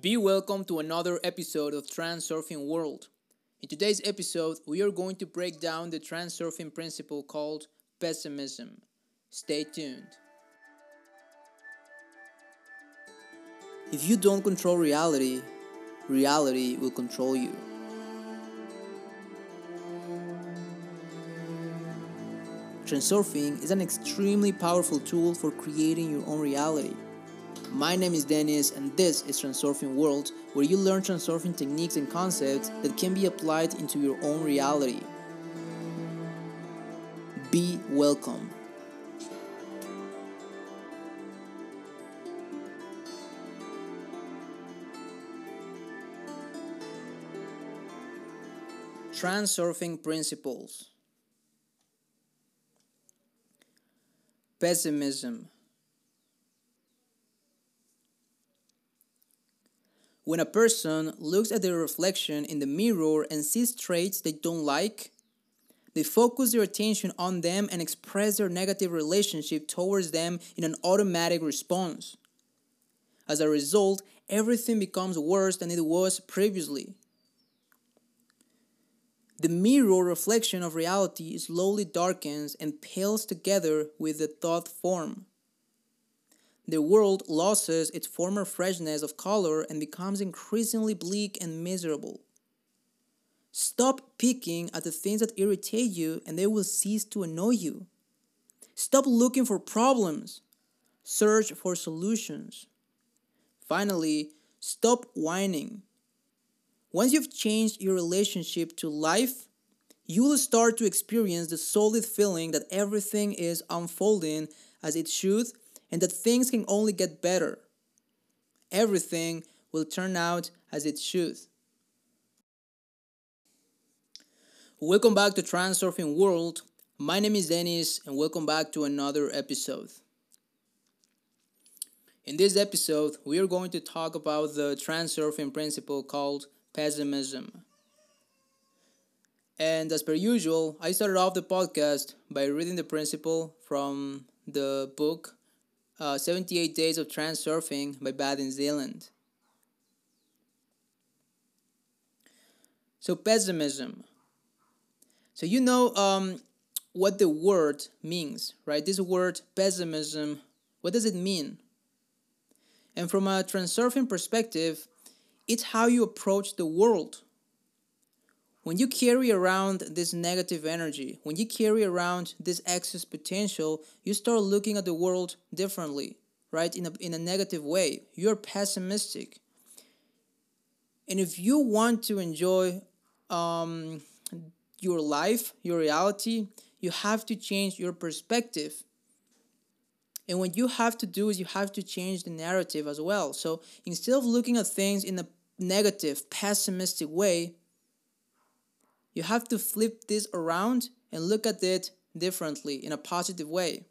Be welcome to another episode of Transurfing World. In today's episode, we are going to break down the transurfing principle called pessimism. Stay tuned. If you don't control reality, reality will control you. Transurfing is an extremely powerful tool for creating your own reality. My name is Dennis, and this is Transurfing World, where you learn transurfing techniques and concepts that can be applied into your own reality. Be welcome. Transurfing principles. Pessimism. When a person looks at their reflection in the mirror and sees traits they don't like, they focus their attention on them and express their negative relationship towards them in an automatic response. As a result, everything becomes worse than it was previously. The mirror reflection of reality slowly darkens and pales together with the thought form. The world loses its former freshness of color and becomes increasingly bleak and miserable. Stop picking at the things that irritate you and they will cease to annoy you. Stop looking for problems. Search for solutions. Finally, stop whining. Once you've changed your relationship to life, you will start to experience the solid feeling that everything is unfolding as it should and that things can only get better. Everything will turn out as it should. Welcome back to Transurfing World. My name is Dennis, and welcome back to another episode. In this episode, we are going to talk about the transurfing principle called pessimism. And as per usual, I started off the podcast by reading the principle from the book uh, 78 Days of Transurfing by Vadim Zeland. So, pessimism. So, you know um, what the word means, right? This word pessimism, what does it mean? And from a transurfing perspective, it's how you approach the world. When you carry around this negative energy, when you carry around this excess potential, you start looking at the world differently, right? In a, in a negative way. You're pessimistic. And if you want to enjoy um, your life, your reality, you have to change your perspective. And what you have to do is you have to change the narrative as well. So instead of looking at things in a negative, pessimistic way, you have to flip this around and look at it differently in a positive way.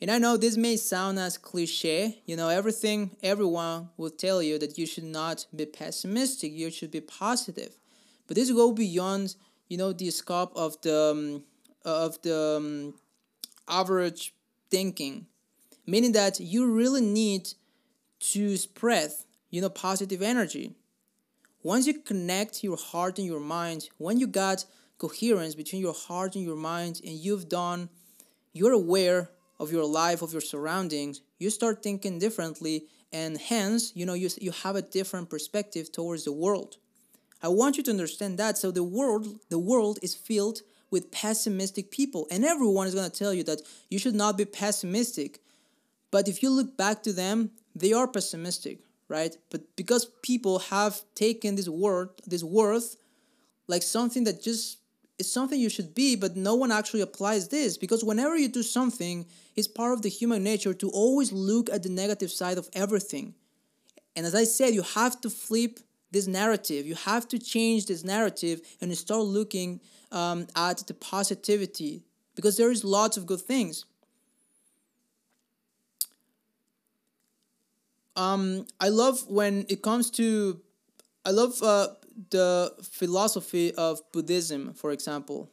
And I know this may sound as cliche, you know, everything, everyone will tell you that you should not be pessimistic, you should be positive. But this go beyond, you know, the scope of the um, of the um, average thinking, meaning that you really need to spread, you know, positive energy once you connect your heart and your mind, when you got coherence between your heart and your mind, and you've done, you're aware of your life, of your surroundings, you start thinking differently, and hence, you know, you, you have a different perspective towards the world. I want you to understand that. So the world, the world is filled with pessimistic people, and everyone is to tell you that you should not be pessimistic. But if you look back to them, they are pessimistic, right? But because people have taken this word, this worth, like something that just is something you should be, but no one actually applies this because whenever you do something, it's part of the human nature to always look at the negative side of everything. And as I said, you have to flip this narrative. You have to change this narrative and start looking um, at the positivity because there is lots of good things. Um, I love when it comes to, I love uh, the philosophy of Buddhism, for example.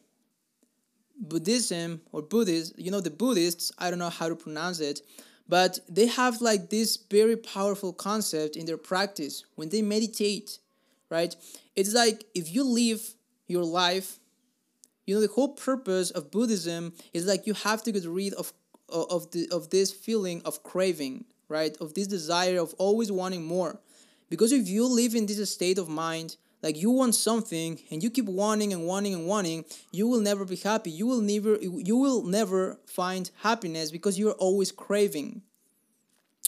Buddhism or Buddhist, you know, the Buddhists, I don't know how to pronounce it, but they have like this very powerful concept in their practice when they meditate, right? It's like if you live your life, you know, the whole purpose of Buddhism is like you have to get rid of of the of this feeling of craving, right? Of this desire of always wanting more. Because if you live in this state of mind, like you want something and you keep wanting and wanting and wanting, you will never be happy. You will never you will never find happiness because you're always craving.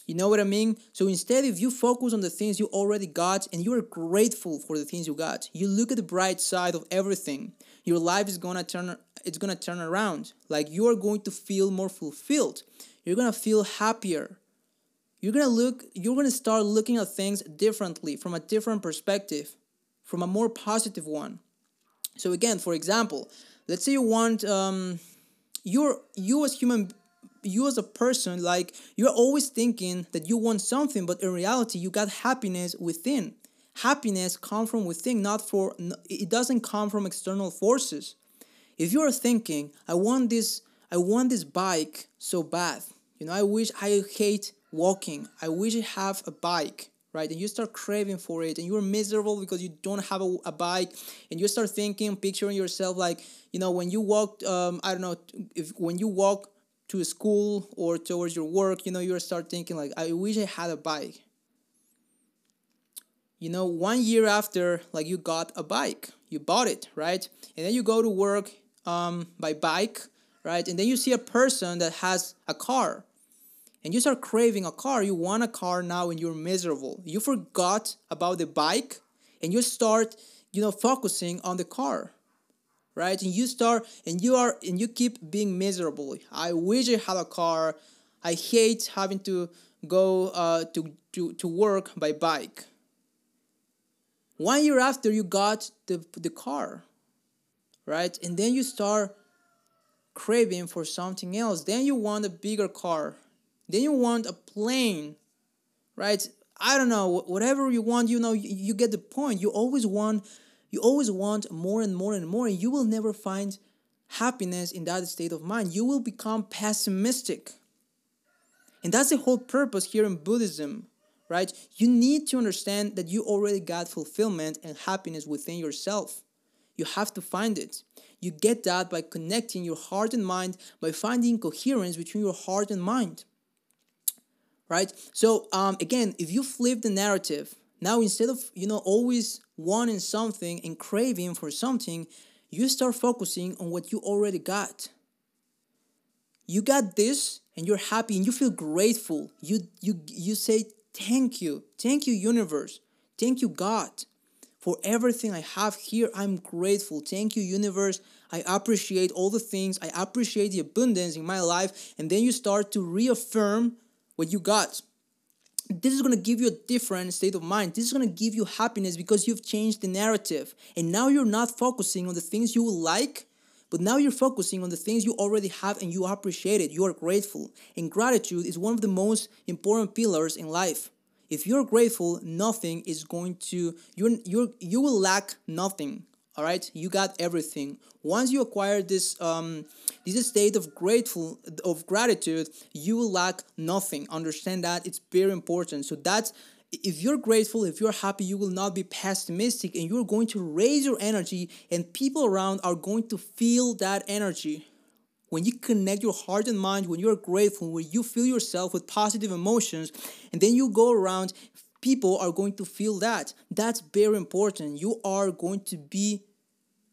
You know what I mean? So instead, if you focus on the things you already got and you are grateful for the things you got, you look at the bright side of everything. Your life is gonna turn it's gonna turn around. Like you are going to feel more fulfilled. You're gonna feel happier. You're gonna look you're gonna start looking at things differently from a different perspective, from a more positive one. So again, for example, let's say you want um you're you as human you as a person like you're always thinking that you want something but in reality you got happiness within. Happiness comes from within not for it doesn't come from external forces. If you are thinking i want this i want this bike so bad. You know i wish i hate walking i wish i have a bike right and you start craving for it and you're miserable because you don't have a, a bike and you start thinking picturing yourself like you know when you walk um, i don't know if when you walk to school or towards your work, you know, you start thinking like, I wish I had a bike. You know, one year after, like you got a bike, you bought it, right? And then you go to work um, by bike, right? And then you see a person that has a car, and you start craving a car. You want a car now, and you're miserable. You forgot about the bike, and you start, you know, focusing on the car right? And you start and you are and you keep being miserable. I wish i had a car. I hate having to go uh, to, to, to work by bike. One year after you got the, the car right? And then you start craving for something else. Then you want a bigger car then you want a plane right i don't know whatever you want you know you, you get the point you always want you always want more and more and more, and you will never find happiness in that state of mind. You will become pessimistic. And that's the whole purpose here in Buddhism, right? You need to understand that you already got fulfillment and happiness within yourself. You have to find it. You get that by connecting your heart and mind, by finding coherence between your heart and mind. Right? So, um, again, if you flip the narrative, now instead of, you know, always wanting something and craving for something, you start focusing on what you already got. You got this and you're happy and you feel grateful. You you you say thank you. Thank you universe. Thank you God for everything I have here. I'm grateful. Thank you universe. I appreciate all the things. I appreciate the abundance in my life and then you start to reaffirm what you got this is going to give you a different state of mind. This is going to give you happiness because you've changed the narrative. And now you're not focusing on the things you like, but now you're focusing on the things you already have and you appreciate it. You are grateful. And gratitude is one of the most important pillars in life. If you're grateful, nothing is going to you you you will lack nothing all right? You got everything. Once you acquire this um this state of grateful of gratitude you will lack nothing. Understand that? It's very important. So that's if you're grateful if you're happy you will not be pessimistic and you're going to raise your energy and people around are going to feel that energy. When you connect your heart and mind when you're grateful when you feel yourself with positive emotions and then you go around people are going to feel that. That's very important. You are going to be,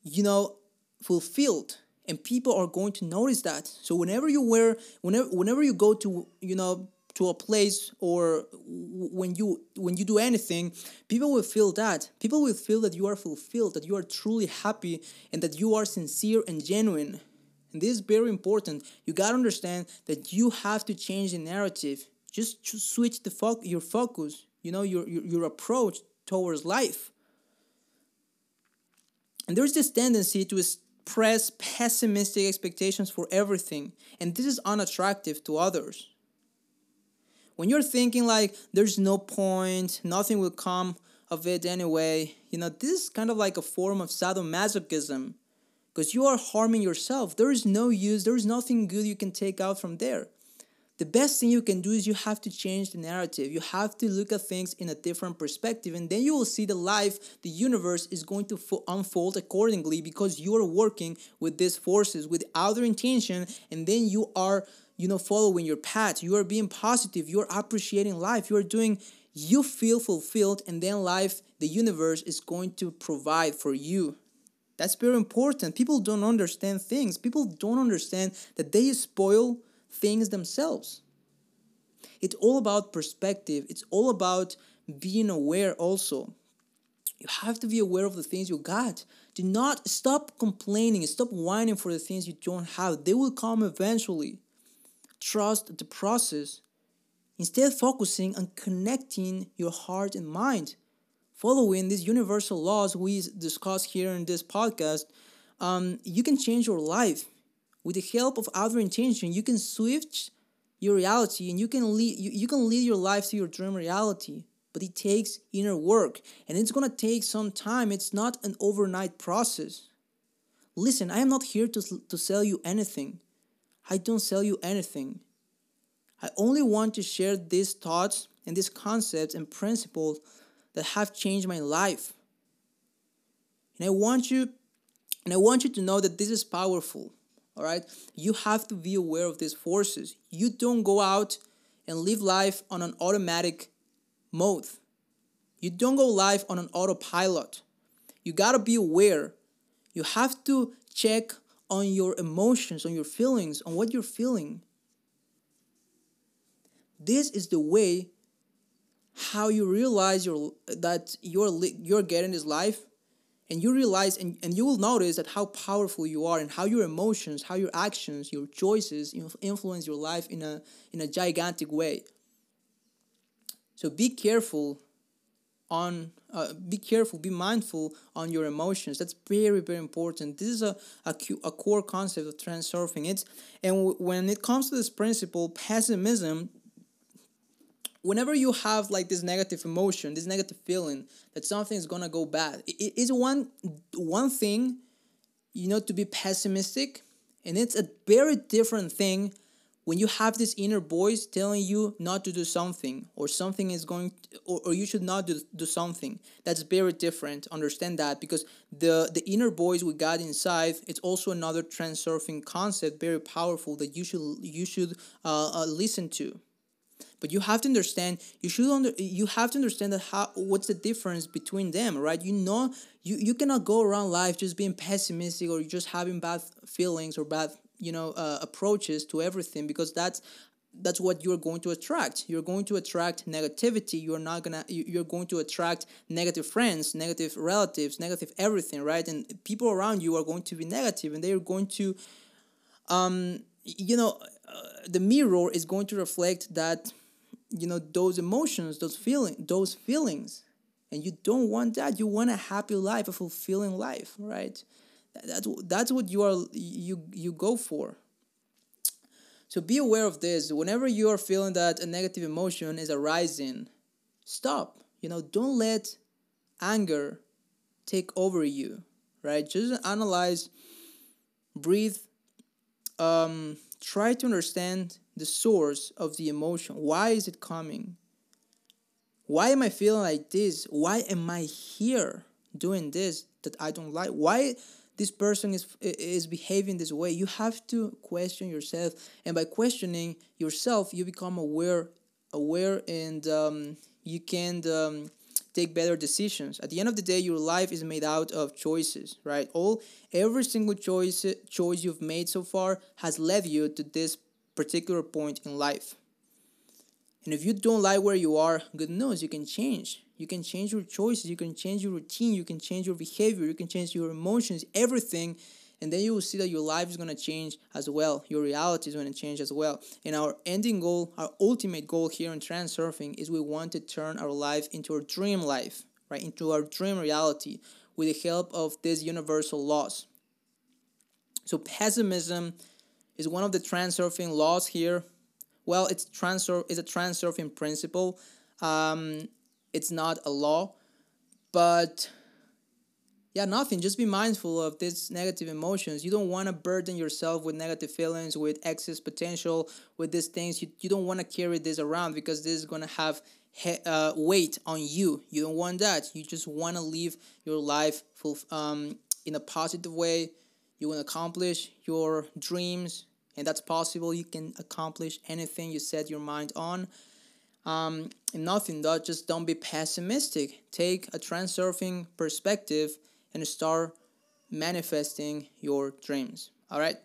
you know, fulfilled and people are going to notice that. So whenever you wear whenever whenever you go to, you know, to a place or when you when you do anything people will feel that people will feel that you are fulfilled that you are truly happy and that you are sincere and genuine and this is very important you got to understand that you have to change the narrative just switch the fo- your focus you know your, your, your approach towards life. And there's this tendency to express pessimistic expectations for everything and this is unattractive to others. When you're thinking like there's no point nothing will come of it anyway you know this is kind of like a form of sadomasochism because you are harming yourself. There is no use there is nothing good you can take out from there the best thing you can do is you have to change the narrative. You have to look at things in a different perspective, and then you will see the life, the universe is going to unfold accordingly because you are working with these forces with outer intention, and then you are, you know, following your path. You are being positive. You are appreciating life. You are doing. You feel fulfilled, and then life, the universe is going to provide for you. That's very important. People don't understand things. People don't understand that they spoil things themselves. It's all about perspective, it's all about being aware also. You have to be aware of the things you got. Do not stop complaining, stop whining for the things you don't have. They will come eventually. Trust the process. Instead, focusing on connecting your heart and mind. Following these universal laws we discuss here in this podcast, um, you can change your life with the help of outer intention, you can switch your reality and you can lead you, you can lead your life to your dream reality. But it takes inner work and it's gonna take some time. It's not an overnight process. Listen, I am not here to, to sell you anything. I don't sell you anything. I only want to share these thoughts and these concepts and principles that have changed my life. And I want you and I want you to know that this is powerful all right? You have to be aware of these forces. You don't go out and live life on an automatic mode. You don't go live on an autopilot. You got to be aware. You have to check on your emotions on your feelings on what you're feeling. This is the way how you realize you're, that you're you're getting this life and you realize and, and you will notice that how powerful you are and how your emotions how your actions your choices influence your life in a in a gigantic way. So be careful on uh, be careful be mindful on your emotions. That's very very important. This is a, a, a core concept of transurfing it's and w- when it comes to this principle pessimism whenever you have like this negative emotion this negative feeling that something is gonna go bad it is one one thing you know to be pessimistic and it's a very different thing when you have this inner voice telling you not to do something or something is going to, or, or you should not do, do something. That's very different. Understand that because the the inner voice we got inside it's also another transurfing concept very powerful that you should you should uh, uh, listen to but you have to understand you should under you have to understand that how what's the difference between them right? You know you you cannot go around life just being pessimistic or just having bad feelings or bad you know uh, approaches to everything because that's that's what you're going to attract. You're going to attract negativity. You're not gonna you're going to attract negative friends negative relatives negative everything right? And people around you are going to be negative and they're going to um you know the mirror is going to reflect that you know those emotions those feeling those feelings. And you don't want that. You want a happy life a fulfilling life right? That's that's what you are you you go for. So be aware of this. Whenever you are feeling that a negative emotion is arising stop. You know don't let anger take over you right? Just analyze breathe um try to understand the source of the emotion. Why is it coming? Why am I feeling like this? Why am I here doing this that I don't like? Why this person is is behaving this way? You have to question yourself, and by questioning yourself, you become aware, aware, and um, you can um, take better decisions. At the end of the day, your life is made out of choices, right? All every single choice choice you've made so far has led you to this particular point in life. And if you don't like where you are, good news, you can change. You can change your choices, you can change your routine, you can change your behavior, you can change your emotions, everything. And then you will see that your life is going to change as well. Your reality is going to change as well. And our ending goal, our ultimate goal here in Transurfing is we want to turn our life into a dream life, right? Into our dream reality with the help of these universal laws. So pessimism is one of the transurfing laws here. Well, it's transfer is a transurfing principle. Um, it's not a law, but yeah, nothing. Just be mindful of these negative emotions. You don't want to burden yourself with negative feelings, with excess potential, with these things. You, you don't want to carry this around because this is going to have he, uh, weight on you. You don't want that. You just want to live your life full, um, in a positive way. You want to accomplish your dreams, and that's possible. You can accomplish anything you set your mind on. Um, nothing, though, just don't be pessimistic. Take a transurfing perspective and start manifesting your dreams. All right.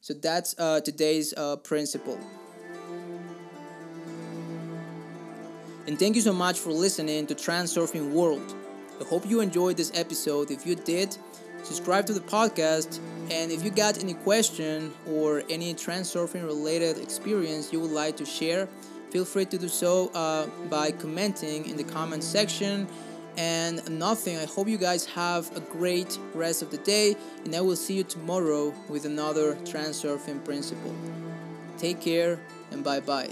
So that's uh, today's uh, principle. And thank you so much for listening to Transurfing World. I hope you enjoyed this episode. If you did, subscribe to the podcast. And if you got any question or any transurfing related experience you would like to share, feel free to do so uh, by commenting in the comment section and nothing. I hope you guys have a great rest of the day, and I will see you tomorrow with another Transurfing Principle. Take care and bye bye.